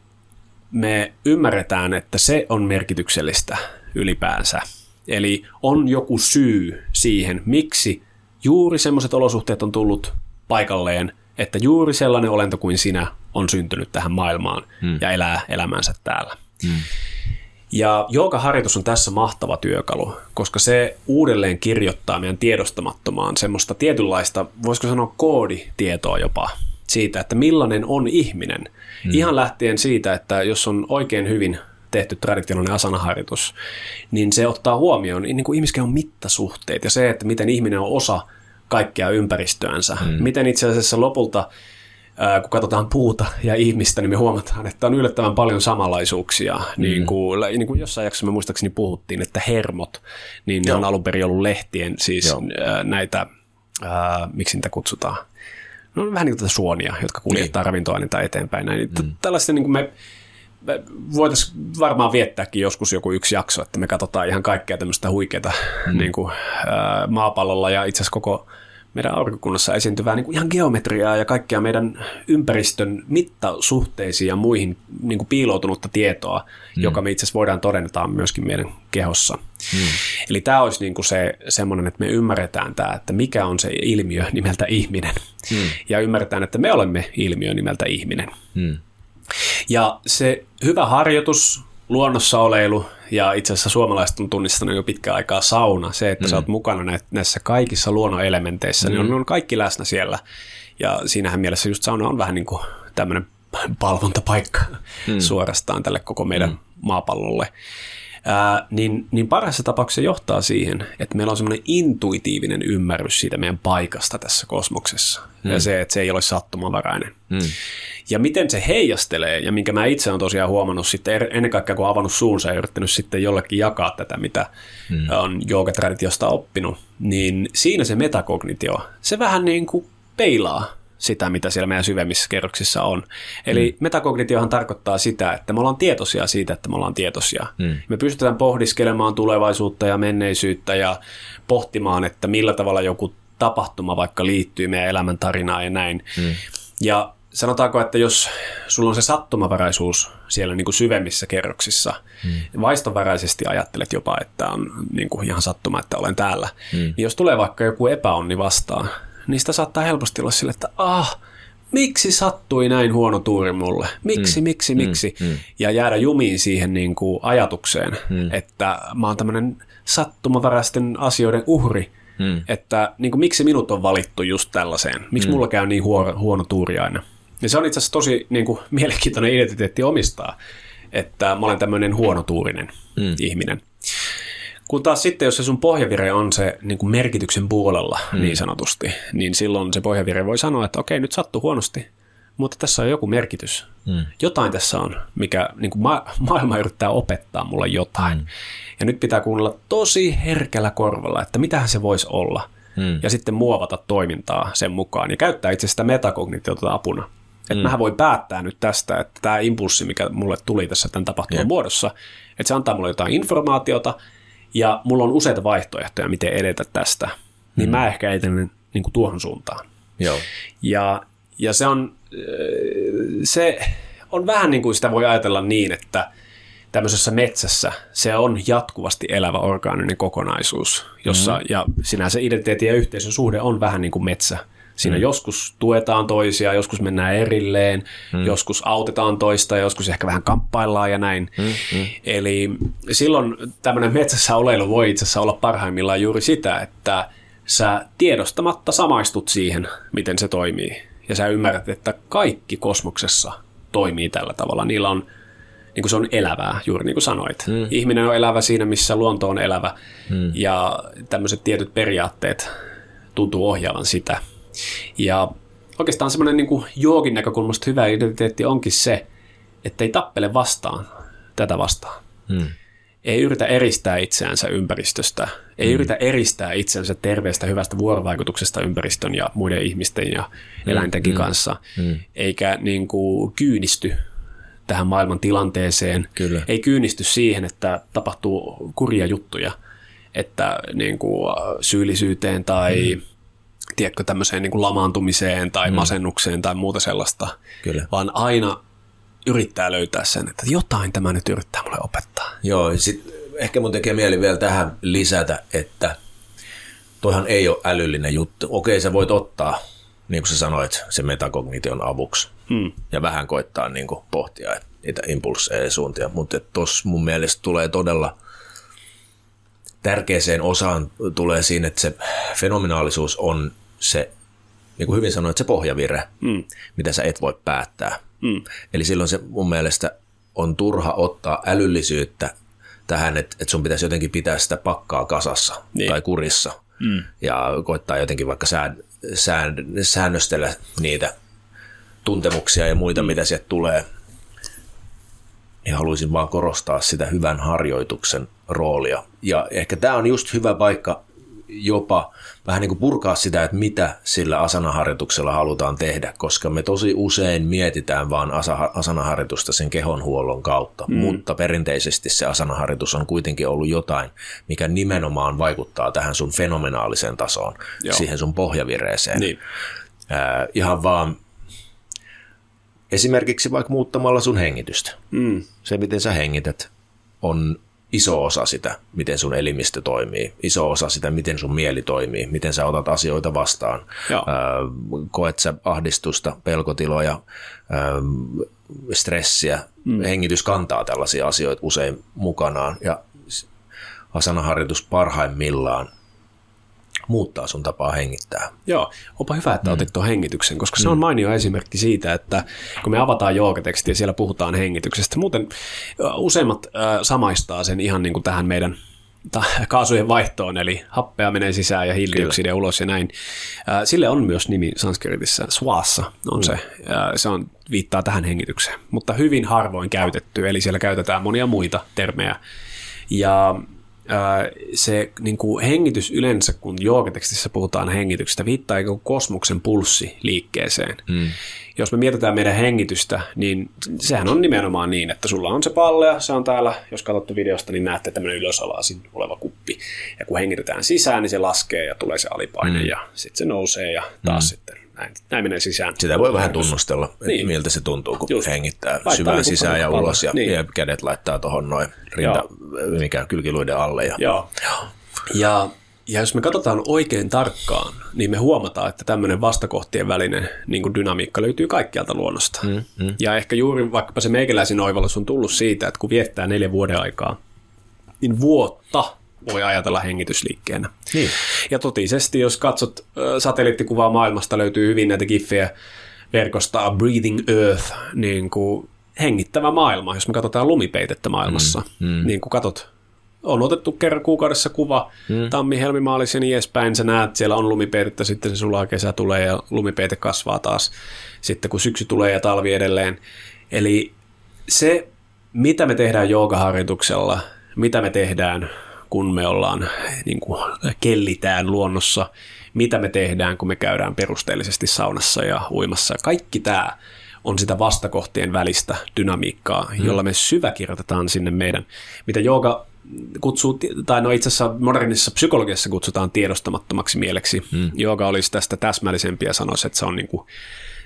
me ymmärretään, että se on merkityksellistä ylipäänsä. Eli on joku syy siihen, miksi juuri sellaiset olosuhteet on tullut paikalleen, että juuri sellainen olento kuin sinä on syntynyt tähän maailmaan mm. ja elää elämänsä täällä. Mm. Ja joogaharjoitus on tässä mahtava työkalu, koska se uudelleen kirjoittaa meidän tiedostamattomaan semmoista tietynlaista, voisiko sanoa kooditietoa jopa siitä, että millainen on ihminen. Hmm. Ihan lähtien siitä, että jos on oikein hyvin tehty traditionaalinen asanaharjoitus, niin se ottaa huomioon niin kuin ihmisken on mittasuhteet ja se, että miten ihminen on osa kaikkea ympäristöänsä. Hmm. Miten itse asiassa lopulta kun katsotaan puuta ja ihmistä, niin me huomataan, että on yllättävän paljon samanlaisuuksia. Mm. Niin, kuin, niin kuin jossain jaksossa me muistaakseni puhuttiin, että hermot, niin ne on alun perin ollut lehtien, siis Joo. näitä, ää, miksi niitä kutsutaan, no vähän niin kuin suonia, jotka kuljettaa niin. ravintoaineita eteenpäin. Näin. Mm. Tällaista niin kuin me, me voitaisiin varmaan viettääkin joskus joku yksi jakso, että me katsotaan ihan kaikkea tämmöistä huikeaa mm. niin kuin, ää, maapallolla ja itse asiassa koko meidän aurinkokunnassa esiintyvää niin kuin ihan geometriaa ja kaikkea meidän ympäristön mittasuhteisiin ja muihin niin kuin piiloutunutta tietoa, mm. joka me itse asiassa voidaan todenneta myöskin meidän kehossa. Mm. Eli tämä olisi niin kuin se semmoinen, että me ymmärretään tämä, että mikä on se ilmiö nimeltä ihminen. Mm. Ja ymmärretään, että me olemme ilmiö nimeltä ihminen. Mm. Ja se hyvä harjoitus, luonnossa oleilu ja itse asiassa suomalaiset on tunnistanut jo pitkään aikaa sauna. Se, että mm. sä oot mukana näissä kaikissa luonnonelementeissä, mm. niin on, mm. on kaikki läsnä siellä. Ja siinähän mielessä just sauna on vähän niin kuin tämmöinen palvontapaikka *laughs* mm. suorastaan tälle koko meidän mm. maapallolle ää, niin, niin parhaassa tapauksessa johtaa siihen, että meillä on semmoinen intuitiivinen ymmärrys siitä meidän paikasta tässä kosmoksessa. Mm. Ja se, että se ei ole sattumavarainen. Mm. Ja miten se heijastelee, ja minkä mä itse olen tosiaan huomannut sitten, er, ennen kaikkea kun avannut suunsa ja yrittänyt sitten jollekin jakaa tätä, mitä mm. on joogatraditiosta oppinut, niin siinä se metakognitio, se vähän niin kuin peilaa sitä, mitä siellä meidän syvemmissä kerroksissa on. Eli mm. metakognitiohan tarkoittaa sitä, että me ollaan tietoisia siitä, että me ollaan tietoisia. Mm. Me pystytään pohdiskelemaan tulevaisuutta ja menneisyyttä ja pohtimaan, että millä tavalla joku tapahtuma vaikka liittyy meidän elämäntarinaan ja näin. Mm. Ja sanotaanko, että jos sulla on se sattumavaraisuus siellä niin kuin syvemmissä kerroksissa, mm. vaistonvaraisesti ajattelet jopa, että on niin kuin ihan sattuma, että olen täällä, mm. niin jos tulee vaikka joku epäonni vastaan, niistä saattaa helposti olla sille, että ah, miksi sattui näin huono tuuri mulle? Miksi, mm, miksi, mm, miksi? Mm. Ja jäädä jumiin siihen niin kuin ajatukseen, mm. että mä oon tämmöinen sattumavaraisten asioiden uhri, mm. että niin kuin, miksi minut on valittu just tällaiseen? Miksi mm. mulla käy niin huono, huono tuuri aina? Ja se on itse asiassa tosi niin kuin, mielenkiintoinen identiteetti omistaa, että mä olen tämmöinen huonotuurinen mm. ihminen. Kun taas sitten, jos se sun pohjavire on se niin kuin merkityksen puolella mm. niin sanotusti, niin silloin se pohjavire voi sanoa, että okei, nyt sattuu huonosti, mutta tässä on joku merkitys. Mm. Jotain tässä on, mikä niin kuin ma- maailma yrittää opettaa mulle jotain. Mm. Ja nyt pitää kuunnella tosi herkällä korvalla, että mitähän se voisi olla. Mm. Ja sitten muovata toimintaa sen mukaan ja käyttää itse sitä metakognitiota apuna. Että mm. mähän voi päättää nyt tästä, että tämä impulssi, mikä mulle tuli tässä tämän tapahtuman yep. muodossa, että se antaa mulle jotain informaatiota, ja mulla on useita vaihtoehtoja, miten edetä tästä, niin mm. mä ehkä etenen niin kuin tuohon suuntaan. Joo. Ja, ja se, on, se on vähän niin kuin sitä voi ajatella niin, että tämmöisessä metsässä se on jatkuvasti elävä orgaaninen kokonaisuus, jossa, mm. ja sinänsä identiteetti ja yhteisön suhde on vähän niin kuin metsä. Siinä mm. joskus tuetaan toisia, joskus mennään erilleen, mm. joskus autetaan toista, joskus ehkä vähän kamppaillaan ja näin. Mm. Mm. Eli silloin tämmöinen metsässä oleilu voi itse asiassa olla parhaimmillaan juuri sitä, että sä tiedostamatta samaistut siihen, miten se toimii. Ja sä ymmärrät, että kaikki kosmoksessa toimii tällä tavalla. Niillä on, niin kuin se on elävää, juuri niin kuin sanoit. Mm. Ihminen on elävä siinä, missä luonto on elävä. Mm. Ja tämmöiset tietyt periaatteet tuntuu ohjaavan sitä. Ja oikeastaan semmoinen niin joogin näkökulmasta hyvä identiteetti onkin se, että ei tappele vastaan tätä vastaan. Mm. Ei yritä eristää itseänsä ympäristöstä, ei mm. yritä eristää itseänsä terveestä, hyvästä vuorovaikutuksesta ympäristön ja muiden ihmisten ja mm. eläintenkin mm. kanssa, mm. eikä niin kuin kyynisty tähän maailman tilanteeseen. Kyllä. Ei kyynisty siihen, että tapahtuu kurja juttuja, että niin kuin syyllisyyteen tai mm tiedätkö, tämmöiseen niin kuin lamaantumiseen tai mm. masennukseen tai muuta sellaista, Kyllä. vaan aina yrittää löytää sen, että jotain tämä nyt yrittää mulle opettaa. Joo, sit ehkä mun tekee mieli vielä tähän lisätä, että toihan ei ole älyllinen juttu. Okei, sä voit ottaa, niin kuin sä sanoit, se metakognition avuksi hmm. ja vähän koittaa niin kuin pohtia niitä impulseja ja suuntia, mutta tuossa mun mielestä tulee todella tärkeäseen osaan tulee siinä, että se fenomenaalisuus on se, niin kuin hyvin sanoit, se pohjavire, mm. mitä sä et voi päättää. Mm. Eli silloin se mun mielestä on turha ottaa älyllisyyttä tähän, että, että sun pitäisi jotenkin pitää sitä pakkaa kasassa niin. tai kurissa mm. ja koittaa jotenkin vaikka sään, sään, säännöstellä niitä tuntemuksia ja muita, mm. mitä sieltä tulee. Niin haluaisin vaan korostaa sitä hyvän harjoituksen roolia. Ja ehkä tämä on just hyvä paikka jopa vähän niin kuin purkaa sitä, että mitä sillä asanaharjoituksella halutaan tehdä, koska me tosi usein mietitään vaan asanaharjoitusta sen kehonhuollon kautta, mm. mutta perinteisesti se asanaharjoitus on kuitenkin ollut jotain, mikä nimenomaan vaikuttaa tähän sun fenomenaaliseen tasoon, Joo. siihen sun pohjavireeseen. Niin. Äh, ihan vaan esimerkiksi vaikka muuttamalla sun hengitystä. Mm. Se, miten sä hengität, on iso osa sitä, miten sun elimistö toimii, iso osa sitä, miten sun mieli toimii, miten sä otat asioita vastaan. Joo. koet sä ahdistusta, pelkotiloja, stressiä, mm. hengitys kantaa tällaisia asioita usein mukanaan ja asanaharjoitus parhaimmillaan muuttaa sun tapaa hengittää. Joo, onpa hyvä, että mm. otit tuon hengityksen, koska se on mm. mainio esimerkki siitä, että kun me avataan joogatekstiä, siellä puhutaan hengityksestä. Muuten useimmat äh, samaistaa sen ihan niin kuin tähän meidän kaasujen vaihtoon, eli happea menee sisään ja hiilidioksidia ulos ja näin. Sille on myös nimi sanskritissa, swassa on mm. se. Se on, viittaa tähän hengitykseen, mutta hyvin harvoin käytetty, eli siellä käytetään monia muita termejä. Ja se niin kuin hengitys yleensä, kun joogatekstissä puhutaan hengityksestä, viittaa ikään kuin kosmoksen pulssi liikkeeseen. Mm. Jos me mietitään meidän hengitystä, niin sehän on nimenomaan niin, että sulla on se ja se on täällä, jos katsotte videosta, niin näette tämmöinen ylösalaisin oleva kuppi. Ja kun hengitetään sisään, niin se laskee ja tulee se alipaine mm. ja sitten se nousee ja taas mm. sitten näin, näin menee sisään. Sitä voi vähän tunnustella, niin. miltä se tuntuu, kun Just. hengittää laittaa syvään niin sisään ja ulos ja, niin. ja kädet laittaa tuohon noin rinta, Joo. mikä kylkiluiden alle. Ja, Joo. Ja, ja jos me katsotaan oikein tarkkaan, niin me huomataan, että tämmöinen vastakohtien välinen niin kuin dynamiikka löytyy kaikkialta luonnosta. Mm, mm. Ja ehkä juuri vaikkapa se meikäläisin oivallus on tullut siitä, että kun viettää neljä vuoden aikaa, niin vuotta voi ajatella hengitysliikkeenä. Niin. Ja totisesti, jos katsot satelliittikuvaa maailmasta, löytyy hyvin näitä giffejä verkosta Breathing Earth, niin kuin hengittävä maailma, jos me katsotaan lumipeitettä maailmassa, mm, mm. niin kuin katot, on otettu kerran kuukaudessa kuva, mm. tammi, helmi, maalis ja niin edespäin, sä näet, siellä on lumipeitettä, sitten se sulaa, kesä tulee ja lumipeite kasvaa taas, sitten kun syksy tulee ja talvi edelleen. Eli se, mitä me tehdään joogaharjoituksella, mitä me tehdään kun me ollaan, niin kuin kellitään luonnossa, mitä me tehdään, kun me käydään perusteellisesti saunassa ja uimassa. Kaikki tämä on sitä vastakohtien välistä dynamiikkaa, hmm. jolla me syväkirjoitetaan sinne meidän, mitä jooga kutsuu, tai no itse asiassa modernissa psykologiassa kutsutaan tiedostamattomaksi mieleksi. Mm. Joka olisi tästä täsmällisempi ja sanoisi, että se on niin kuin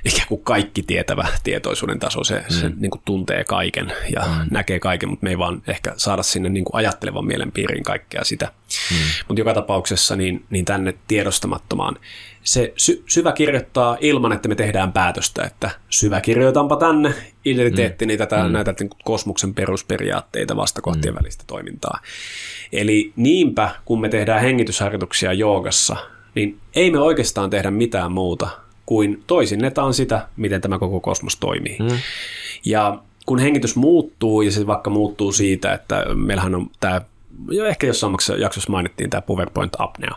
ikään kuin kaikki tietävä tietoisuuden taso. Se, mm. se niin kuin tuntee kaiken ja mm. näkee kaiken, mutta me ei vaan ehkä saada sinne niin kuin ajattelevan mielen piiriin kaikkea sitä. Mm. Mutta joka tapauksessa niin, niin tänne tiedostamattomaan se sy- syvä kirjoittaa ilman, että me tehdään päätöstä, että syvä kirjoitanpa tänne identiteetti, mm. tätä, mm. näitä niin kosmoksen perusperiaatteita vastakohtien mm. välistä toimintaa. Eli niinpä, kun me tehdään hengitysharjoituksia joogassa, niin ei me oikeastaan tehdä mitään muuta kuin toisinnetaan sitä, miten tämä koko kosmos toimii. Mm. Ja kun hengitys muuttuu, ja se vaikka muuttuu siitä, että meillähän on tämä jo ehkä jossain jaksossa mainittiin tämä PowerPoint-apnea,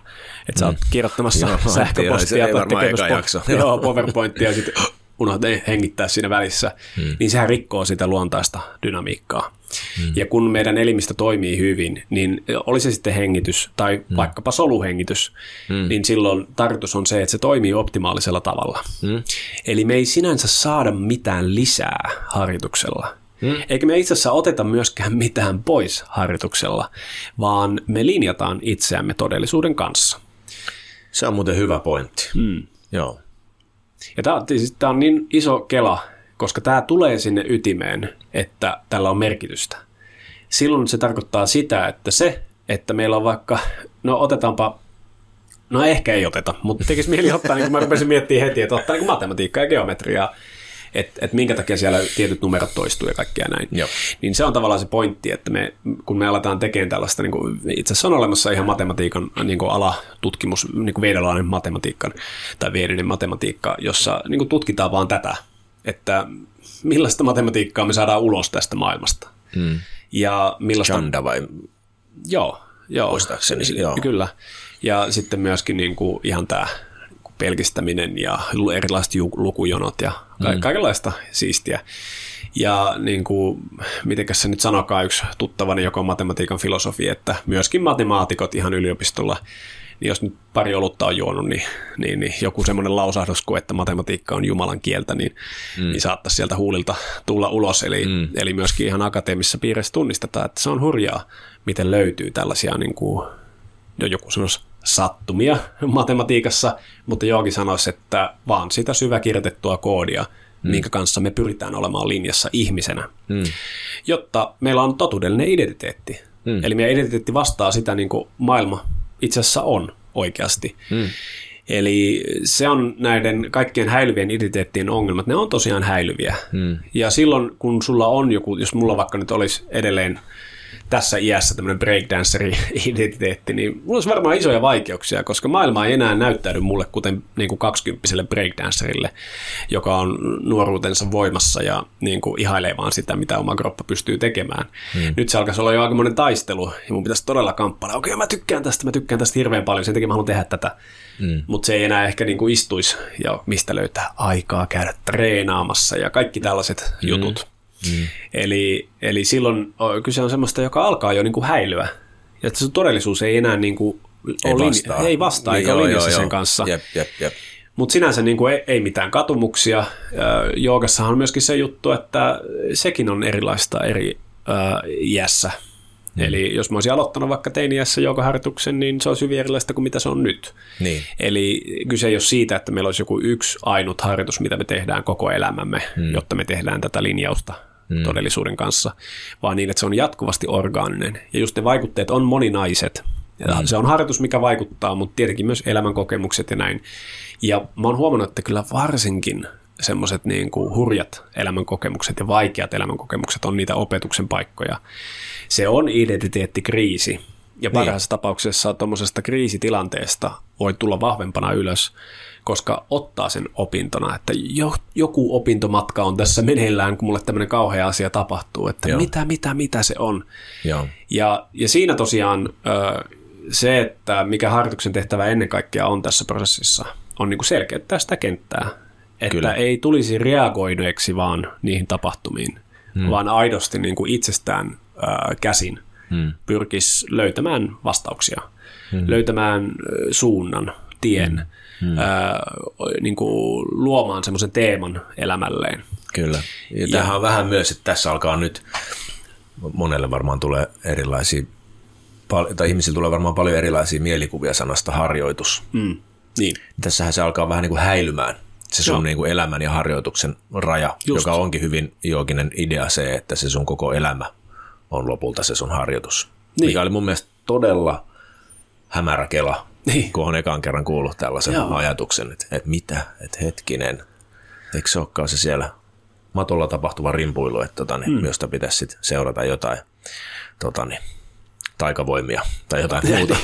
että sä oot mm. kirjoittamassa Joo, *laughs* sähköpostia tai tekemässä po- *laughs* joo, PowerPointia ja sitten unohdat hengittää siinä välissä, hmm. niin sehän rikkoo sitä luontaista dynamiikkaa. Hmm. Ja kun meidän elimistö toimii hyvin, niin oli se sitten hengitys tai hmm. vaikkapa soluhengitys, hmm. niin silloin tarkoitus on se, että se toimii optimaalisella tavalla. Hmm. Eli me ei sinänsä saada mitään lisää harjoituksella. Hmm. Eikä me itse asiassa oteta myöskään mitään pois harjoituksella, vaan me linjataan itseämme todellisuuden kanssa. Se on muuten hyvä pointti. Hmm. Joo. Ja tämä, siis tämä on niin iso kela, koska tämä tulee sinne ytimeen, että tällä on merkitystä. Silloin se tarkoittaa sitä, että se, että meillä on vaikka, no otetaanpa No ehkä ei oteta, mutta tekisi mieli ottaa, niin kuin mä rupesin miettimään heti, että ottaa niin matematiikkaa ja geometriaa että et minkä takia siellä tietyt numerot toistuu ja kaikkea näin. Joo. Niin se on tavallaan se pointti, että me, kun me aletaan tekemään tällaista, niin kuin, itse asiassa on olemassa ihan matematiikan niin kuin alatutkimus, niin kuin matematiikka tai veidinen matematiikka, jossa niin kuin tutkitaan vaan tätä, että millaista matematiikkaa me saadaan ulos tästä maailmasta. Hmm. Ja millaista... Chanda vai? Joo, joo. Muistaakseni, joo. Kyllä. Ja sitten myöskin niin kuin ihan tämä pelkistäminen ja erilaiset lukujonot ja ka- mm. kaikenlaista siistiä. Ja niin kuin, mitenkäs se nyt sanokaa yksi tuttavani, joka on matematiikan filosofi, että myöskin matemaatikot ihan yliopistolla, niin jos nyt pari olutta on juonut, niin, niin, niin joku semmoinen lausahdus kuin, että matematiikka on Jumalan kieltä, niin, mm. niin saattaisi sieltä huulilta tulla ulos. Eli, mm. eli myöskin ihan akateemisessa piirissä tunnistetaan, että se on hurjaa, miten löytyy tällaisia niin kuin, joku sanoisi sattumia *laughs* matematiikassa, mutta Joogi sanoisi, että vaan sitä syväkirjoitettua koodia, mm. minkä kanssa me pyritään olemaan linjassa ihmisenä, mm. jotta meillä on totuudellinen identiteetti. Mm. Eli meidän identiteetti vastaa sitä, niin kuin maailma itse asiassa on oikeasti. Mm. Eli se on näiden kaikkien häilyvien identiteettien ongelmat, ne on tosiaan häilyviä. Mm. Ja silloin, kun sulla on joku, jos mulla vaikka nyt olisi edelleen tässä iässä tämmöinen breakdanceri-identiteetti, *laughs* niin mulla olisi varmaan isoja vaikeuksia, koska maailma ei enää näyttäydy mulle kuten niin kuin kaksikymppiselle breakdancerille, joka on nuoruutensa voimassa ja niin kuin ihailee vaan sitä, mitä oma kroppa pystyy tekemään. Hmm. Nyt se alkaisi olla jo aikamoinen taistelu ja mun pitäisi todella kamppailla. Okei, okay, mä tykkään tästä, mä tykkään tästä hirveän paljon, sen takia mä haluan tehdä tätä. Hmm. Mutta se ei enää ehkä niin kuin istuisi ja mistä löytää aikaa käydä treenaamassa ja kaikki tällaiset hmm. jutut. Mm. Eli, eli silloin kyse on semmoista, joka alkaa jo niin kuin häilyä. Ja että se todellisuus ei enää niin kuin ei, ole vastaa. ei vastaa, eikä ole linjassa sen kanssa. Jep, jep, jep. Mutta sinänsä niin kuin ei, ei mitään katumuksia. Joogassahan on myöskin se juttu, että sekin on erilaista eri äh, iässä. Mm. Eli jos mä olisin aloittanut vaikka teiniässä joogaharjoituksen, niin se olisi hyvin erilaista kuin mitä se on nyt. Niin. Eli kyse ei ole siitä, että meillä olisi joku yksi ainut harjoitus, mitä me tehdään koko elämämme, mm. jotta me tehdään tätä linjausta mm. todellisuuden kanssa, vaan niin, että se on jatkuvasti orgaaninen. Ja just ne vaikutteet on moninaiset. Ja mm. Se on harjoitus, mikä vaikuttaa, mutta tietenkin myös elämänkokemukset ja näin. Ja mä oon huomannut, että kyllä varsinkin semmoiset niin kuin hurjat elämänkokemukset ja vaikeat elämänkokemukset on niitä opetuksen paikkoja. Se on identiteettikriisi. Ja parhaassa niin. tapauksessa tuommoisesta kriisitilanteesta voi tulla vahvempana ylös koska ottaa sen opintona, että jo, joku opintomatka on tässä meneillään, kun mulle tämmöinen kauhea asia tapahtuu, että Joo. mitä, mitä, mitä se on. Joo. Ja, ja siinä tosiaan se, että mikä harjoituksen tehtävä ennen kaikkea on tässä prosessissa, on niin kuin selkeyttää sitä kenttää. Että Kyllä. ei tulisi reagoineeksi vaan niihin tapahtumiin, hmm. vaan aidosti niin kuin itsestään ää, käsin hmm. pyrkisi löytämään vastauksia, hmm. löytämään suunnan, tien, hmm hmm. ää, niin kuin luomaan semmoisen teeman elämälleen. Kyllä. Ja, ja tämähän on vähän myös, että tässä alkaa nyt, monelle varmaan tulee erilaisia tai ihmisillä tulee varmaan paljon erilaisia mielikuvia sanasta harjoitus. Mm. Niin. Tässähän se alkaa vähän niin kuin häilymään, se sun Joo. niin kuin elämän ja harjoituksen raja, Just. joka onkin hyvin jooginen idea se, että se sun koko elämä on lopulta se sun harjoitus. Niin. Mikä oli mun mielestä todella hämärä kela, Niin. kun on ekan kerran kuullut tällaisen Joo. ajatuksen, että, että mitä, että hetkinen, eikö se olekaan se siellä matolla tapahtuva rimpuilu, että tota, niin, mm. josta pitäisi sit seurata jotain tota, niin, taikavoimia tai jotain muuta.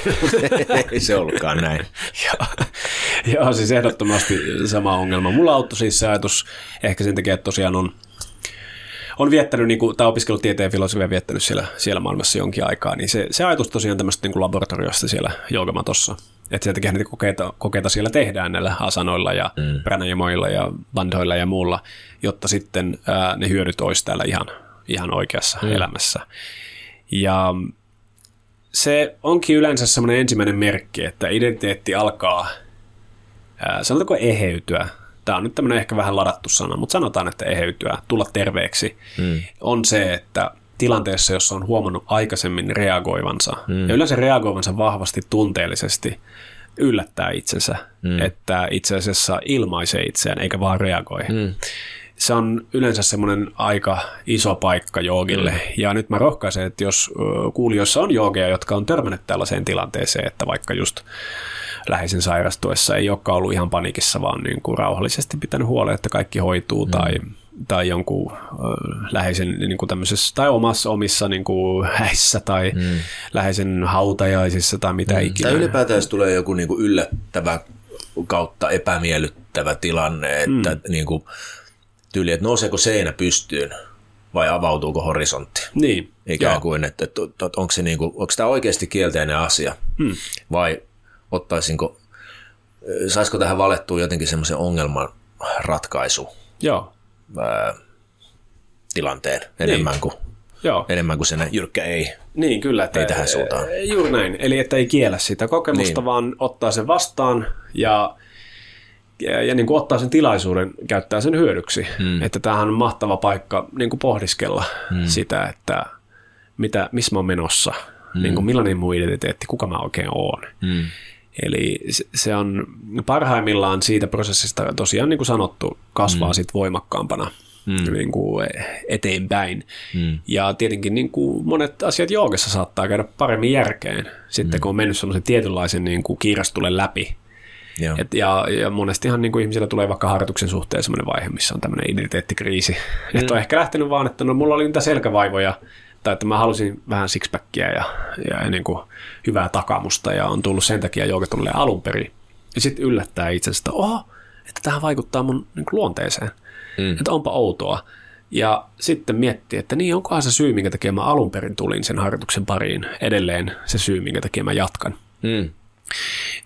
*laughs* Ei se ollutkaan näin. *laughs* Joo. Joo, siis ehdottomasti sama ongelma. Mulla auttoi siis se ajatus ehkä sen takia, että tosiaan on, on viettänyt, niin kuin, tai opiskellut tieteen filosofia viettänyt siellä, siellä maailmassa jonkin aikaa, niin se, se ajatus tosiaan tämmöistä niin kuin laboratoriosta siellä joogamatossa, että sen takia niitä kokeita, kokeita siellä tehdään näillä asanoilla ja mm. pranajamoilla ja bandhoilla ja muulla, jotta sitten ää, ne hyödyt olisi täällä ihan, ihan oikeassa mm. elämässä. Ja se onkin yleensä semmoinen ensimmäinen merkki, että identiteetti alkaa, ää, sanotaanko eheytyä, tämä on nyt tämmöinen ehkä vähän ladattu sana, mutta sanotaan, että eheytyä, tulla terveeksi, mm. on se, että tilanteessa, jossa on huomannut aikaisemmin reagoivansa, mm. ja yleensä reagoivansa vahvasti tunteellisesti, yllättää itsensä, mm. että itse asiassa ilmaisee itseään eikä vaan reagoi. Mm. Se on yleensä semmoinen aika iso paikka joogille. Mm. Ja nyt mä rohkaisen, että jos kuulijoissa on joogeja, jotka on törmännyt tällaiseen tilanteeseen, että vaikka just läheisen sairastuessa ei olekaan ollut ihan panikissa, vaan niin kuin rauhallisesti pitänyt huolen, että kaikki hoituu mm. tai, tai jonkun läheisen niin kuin tämmöisessä, tai omassa omissa niin kuin häissä tai mm. läheisen hautajaisissa tai mitä mm. ikinä. Tai ylipäätään jos tulee joku niin kuin yllättävä kautta epämiellyttävä tilanne, että mm. niin kuin, tyyli, että nouseeko seinä pystyyn vai avautuuko horisontti. Niin, Ikään joo. kuin, että, että, että onko, se niin kuin, onko tämä oikeasti kielteinen asia Hmm. vai ottaisinko, saisiko tähän valettua jotenkin semmoisen ongelman ratkaisu Joo, ää, tilanteen enemmän, kuin, joo. enemmän kuin sen jyrkkä ei. Niin, kyllä. Että Ei tähän suuntaan. Juuri näin. Eli että ei kiellä sitä kokemusta, Niin. vaan ottaa sen vastaan ja, ja, ja niin kuin ottaa sen tilaisuuden, käyttää sen hyödyksi. Mm. Että tämähän on mahtava paikka niin kuin pohdiskella mm. sitä, että mitä, missä mä oon menossa, mm. niin kuin millainen mun identiteetti, kuka mä oikein oon. Mm. Eli se- on parhaimmillaan siitä prosessista tosiaan niin kuin sanottu, kasvaa mm. sit voimakkaampana mm. niin kuin eteenpäin. Mm. Ja tietenkin niin kuin monet asiat joogassa saattaa käydä paremmin järkeen, sitten mm. kun on mennyt sellaisen tietynlaisen niin kuin kiirastulen läpi. Joo. Et, ja, ja monestihan niin kuin ihmisillä tulee vaikka harjoituksen suhteen sellainen vaihe, missä on tämmöinen identiteettikriisi. Mm. Että on ehkä lähtenyt vaan, että no mulla oli niitä selkävaivoja, tai että mä halusin vähän sixpackia ja, ja niin kuin hyvää takamusta, ja on tullut sen takia joogatunille alun perin. Ja sitten yllättää itsensä, että oho, että tähän vaikuttaa mun niin kuin luonteeseen. Mm. Että onpa outoa. Ja sitten miettii, että niin onkohan se syy, minkä takia mä alun perin tulin sen harjoituksen pariin, edelleen se syy, minkä takia mä jatkan. Mm.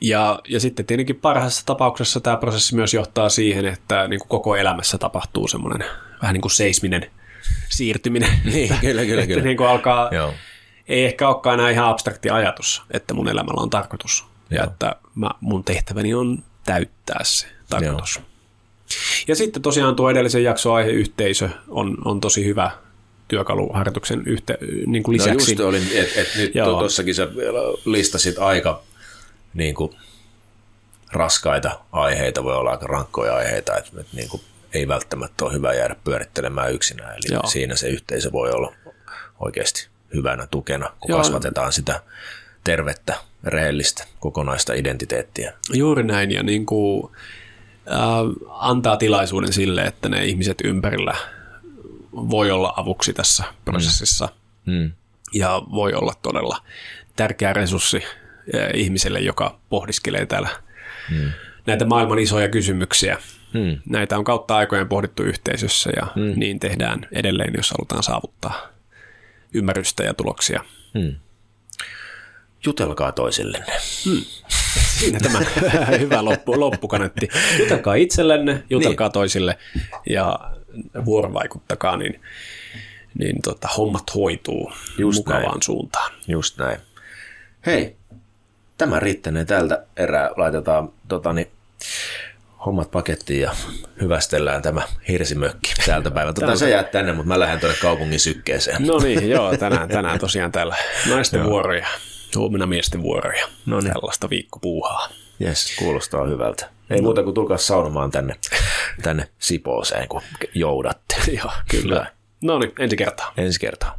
Ja, ja sitten tietenkin parhaassa tapauksessa tämä prosessi myös johtaa siihen, että niin kuin koko elämässä tapahtuu semmoinen vähän niin kuin seisminen siirtyminen. Niin, kyllä, kyllä, että kyllä. Niin kuin alkaa, Joo. ei ehkä olekaan enää ihan abstrakti ajatus, että mun elämällä on tarkoitus. Ja Joo. että mä, mun tehtäväni on täyttää se tarkoitus. Joo. Ja sitten tosiaan tuo edellisen jakson aihe yhteisö on, on tosi hyvä työkalu harjoituksen yhte, niin kuin No lisäksi. just olin, että et nyt tuossakin sä vielä listasit aika niin kuin, raskaita aiheita, voi olla aika rankkoja aiheita, että, että niin kuin, ei välttämättä ole hyvä jäädä pyörittelemään yksinään. Eli Joo. siinä se yhteisö voi olla oikeasti hyvänä tukena, kun Joo. kasvatetaan sitä tervettä, rehellistä, kokonaista identiteettiä. Juuri näin, ja niin kuin, äh, antaa tilaisuuden sille, että ne ihmiset ympärillä voi olla avuksi tässä prosessissa, Mm. ja voi olla todella tärkeä resurssi ihmiselle, joka pohdiskelee täällä mm. näitä maailman isoja kysymyksiä. Mm. Näitä on kautta aikojen pohdittu yhteisössä, ja mm. niin tehdään edelleen, jos halutaan saavuttaa ymmärrystä ja tuloksia. Mm. Jutelkaa toisillenne. Siinä tämä *laughs* hyvä loppu, loppukanetti. Jutelkaa itsellenne, jutelkaa niin. toisille ja vuorovaikuttakaa, niin, niin tota, hommat hoituu Just mukavaan näin. suuntaan. Just näin. Hei, tämä riittänee tältä erää. Laitetaan totani, hommat pakettiin ja hyvästellään tämä hirsimökki täältä päivältä. Tota, sä jäät tänne, mutta mä lähden tuonne kaupungin sykkeeseen. No niin, joo, tänään, tänään tosiaan täällä naisten vuoroja. Huomenna miesten vuoroja. No niin. Tällaista viikkopuuhaa. Jes, kuulostaa hyvältä. Ei muuta kuin tulkaa saunomaan tänne, tänne Sipooseen, kun joudatte. *laughs* Joo, kyllä. No niin, ensi kertaa. Ensi kertaa.